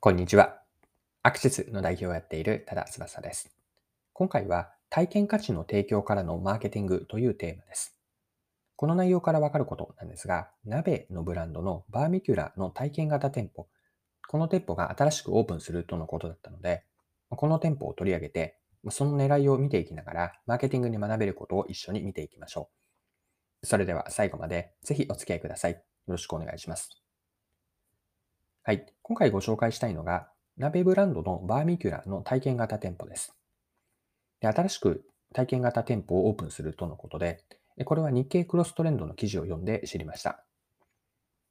こんにちは。アクシスの代表をやっている多田翼です。今回は体験価値の提供からのマーケティングというテーマです。この内容からわかることなんですが、鍋のブランドのバーミキュラの体験型店舗、この店舗が新しくオープンするとのことだったので、この店舗を取り上げて、その狙いを見ていきながら、マーケティングに学べることを一緒に見ていきましょう。それでは最後までぜひお付き合いください。よろしくお願いします。はい。今回ご紹介したいのが、鍋ブランドのバーミキュラの体験型店舗です。で新しく体験型店舗をオープンするとのことで、これは日経クロストレンドの記事を読んで知りました。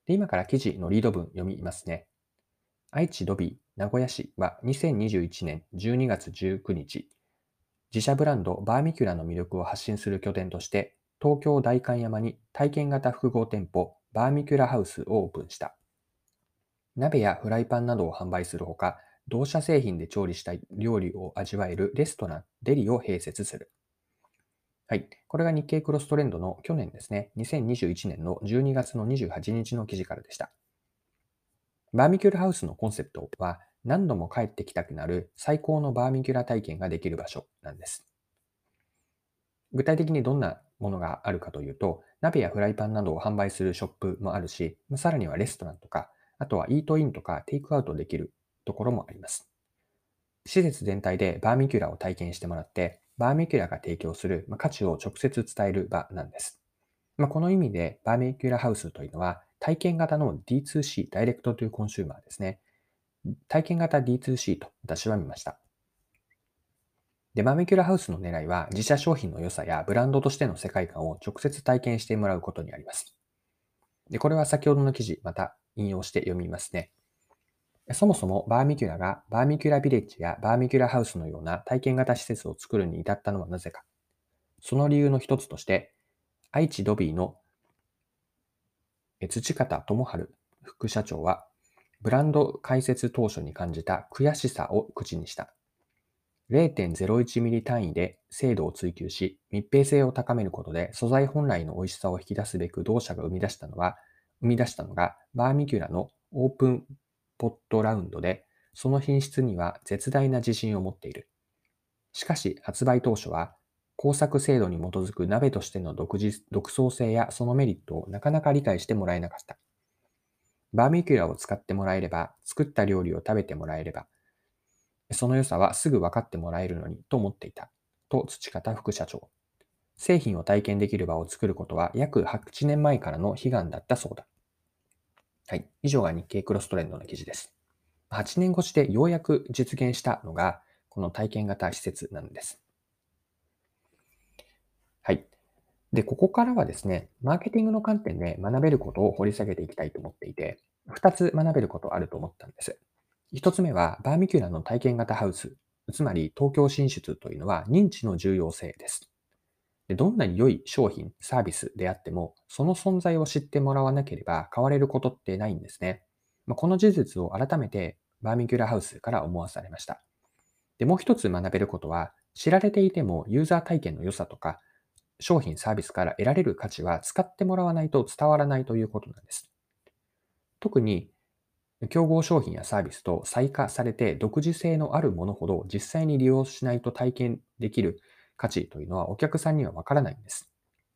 で今から記事のリード文読みますね。愛知ドビー名古屋市は2021年12月19日、自社ブランドバーミキュラの魅力を発信する拠点として、東京代官山に体験型複合店舗バーミキュラハウスをオープンした。鍋やフライパンなどを販売するほか、同社製品で調理したい料理を味わえるレストラン、デリを併設する。はい。これが日経クロストレンドの去年ですね、2021年の12月の28日の記事からでした。バーミキュラハウスのコンセプトは、何度も帰ってきたくなる最高のバーミキュラ体験ができる場所なんです。具体的にどんなものがあるかというと、鍋やフライパンなどを販売するショップもあるし、さらにはレストランとか、あとはイートインとかテイクアウトできるところもあります。施設全体でバーミキュラを体験してもらって、バーミキュラが提供する価値を直接伝える場なんです。まあ、この意味でバーミキュラハウスというのは体験型の D2C、 direct to consumer ですね。体験型 D2C と私は見ました。で、バーミキュラハウスの狙いは自社商品の良さやブランドとしての世界観を直接体験してもらうことにあります。で、これは先ほどの記事、また引用して読みますね。そもそもバーミキュラがバーミキュラビレッジやバーミキュラハウスのような体験型施設を作るに至ったのはなぜか。その理由の一つとして、愛知ドビーの土方智春副社長は、ブランド開設当初に感じた悔しさを口にした。0.01ミリ単位で精度を追求し、密閉性を高めることで素材本来の美味しさを引き出すべく同社が生み出したのは、生み出したのがバーミキュラのオープンポットラウンドで、その品質には絶大な自信を持っている。しかし発売当初は、工作制度に基づく鍋としての独自独創性やそのメリットをなかなか理解してもらえなかった。バーミキュラを使ってもらえれば、作った料理を食べてもらえれば、その良さはすぐ分かってもらえるのにと思っていた。と土方副社長。製品を体験できる場を作ることは約8年前からの悲願だったそうだ。はい。以上が日経クロストレンドの記事です。8年越しでようやく実現したのが、この体験型施設なんです。はい。で、ここからはですね、マーケティングの観点で学べることを掘り下げていきたいと思っていて、2つ学べることあると思ったんです。1つ目は、バーミキュラの体験型ハウス、つまり東京進出というのは認知の重要性です。でどんなに良い商品、サービスであっても、その存在を知ってもらわなければ買われることってないんですね。まあ、この事実を改めてバーミキュラハウスから思わされました。で、もう一つ学べることは、知られていてもユーザー体験の良さとか、商品サービスから得られる価値は使ってもらわないと伝わらないということなんです。特に、競合商品やサービスと再化されて独自性のあるものほど実際に利用しないと体験できる価値というのはお客さんにはわからないんです。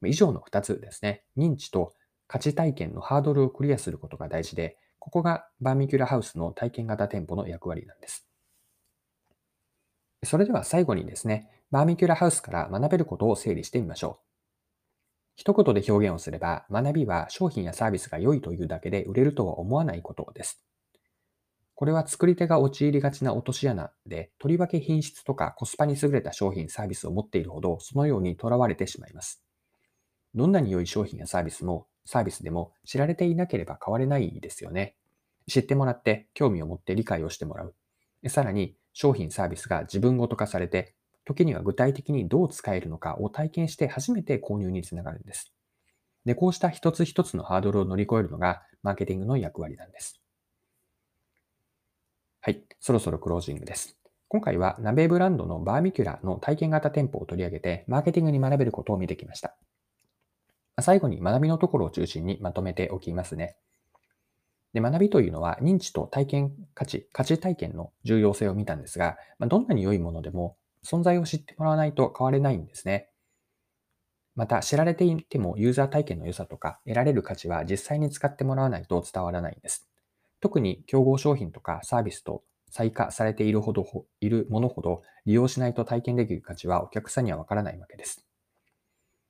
以上の2つですね。認知と価値体験のハードルをクリアすることが大事で、ここがバーミキュラハウスの体験型店舗の役割なんです。それでは最後にですね、バーミキュラハウスから学べることを整理してみましょう。一言で表現をすれば、学びは商品やサービスが良いというだけで売れるとは思わないことです。これは作り手が陥りがちな落とし穴で、とりわけ品質とかコスパに優れた商品、サービスを持っているほど、そのようにとらわれてしまいます。どんなに良い商品やサービスも、サービスでも知られていなければ買われないですよね。知ってもらって、興味を持って理解をしてもらう。さらに、商品、サービスが自分ごと化されて、時には具体的にどう使えるのかを体験して初めて購入につながるんです。で、こうした一つ一つのハードルを乗り越えるのが、マーケティングの役割なんです。はい、そろそろクロージングです。今回は鍋ブランドのバーミキュラの体験型店舗を取り上げて、マーケティングに学べることを見てきました。最後に学びのところを中心にまとめておきますね。で、学びというのは認知と体験価値、価値体験の重要性を見たんですが、ま、どんなに良いものでも存在を知ってもらわないと変われないんですね。また、知られていてもユーザー体験の良さとか得られる価値は実際に使ってもらわないと伝わらないんです。特に競合商品とかサービスと再化されているほど、いるものほど利用しないと体験できる価値はお客さんにはわからないわけです。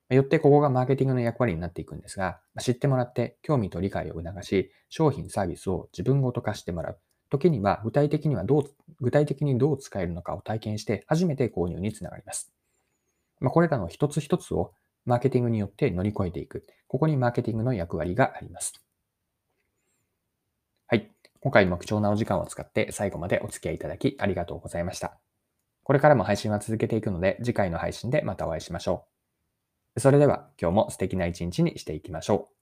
よってここがマーケティングの役割になっていくんですが、知ってもらって興味と理解を促し、商品サービスを自分ごと化してもらう。時には具体的にはどう、具体的にどう使えるのかを体験して初めて購入につながります。ま、これらの一つ一つをマーケティングによって乗り越えていく。ここにマーケティングの役割があります。今回も貴重なお時間を使って最後までお付き合いいただきありがとうございました。これからも配信は続けていくので、次回の配信でまたお会いしましょう。それでは今日も素敵な一日にしていきましょう。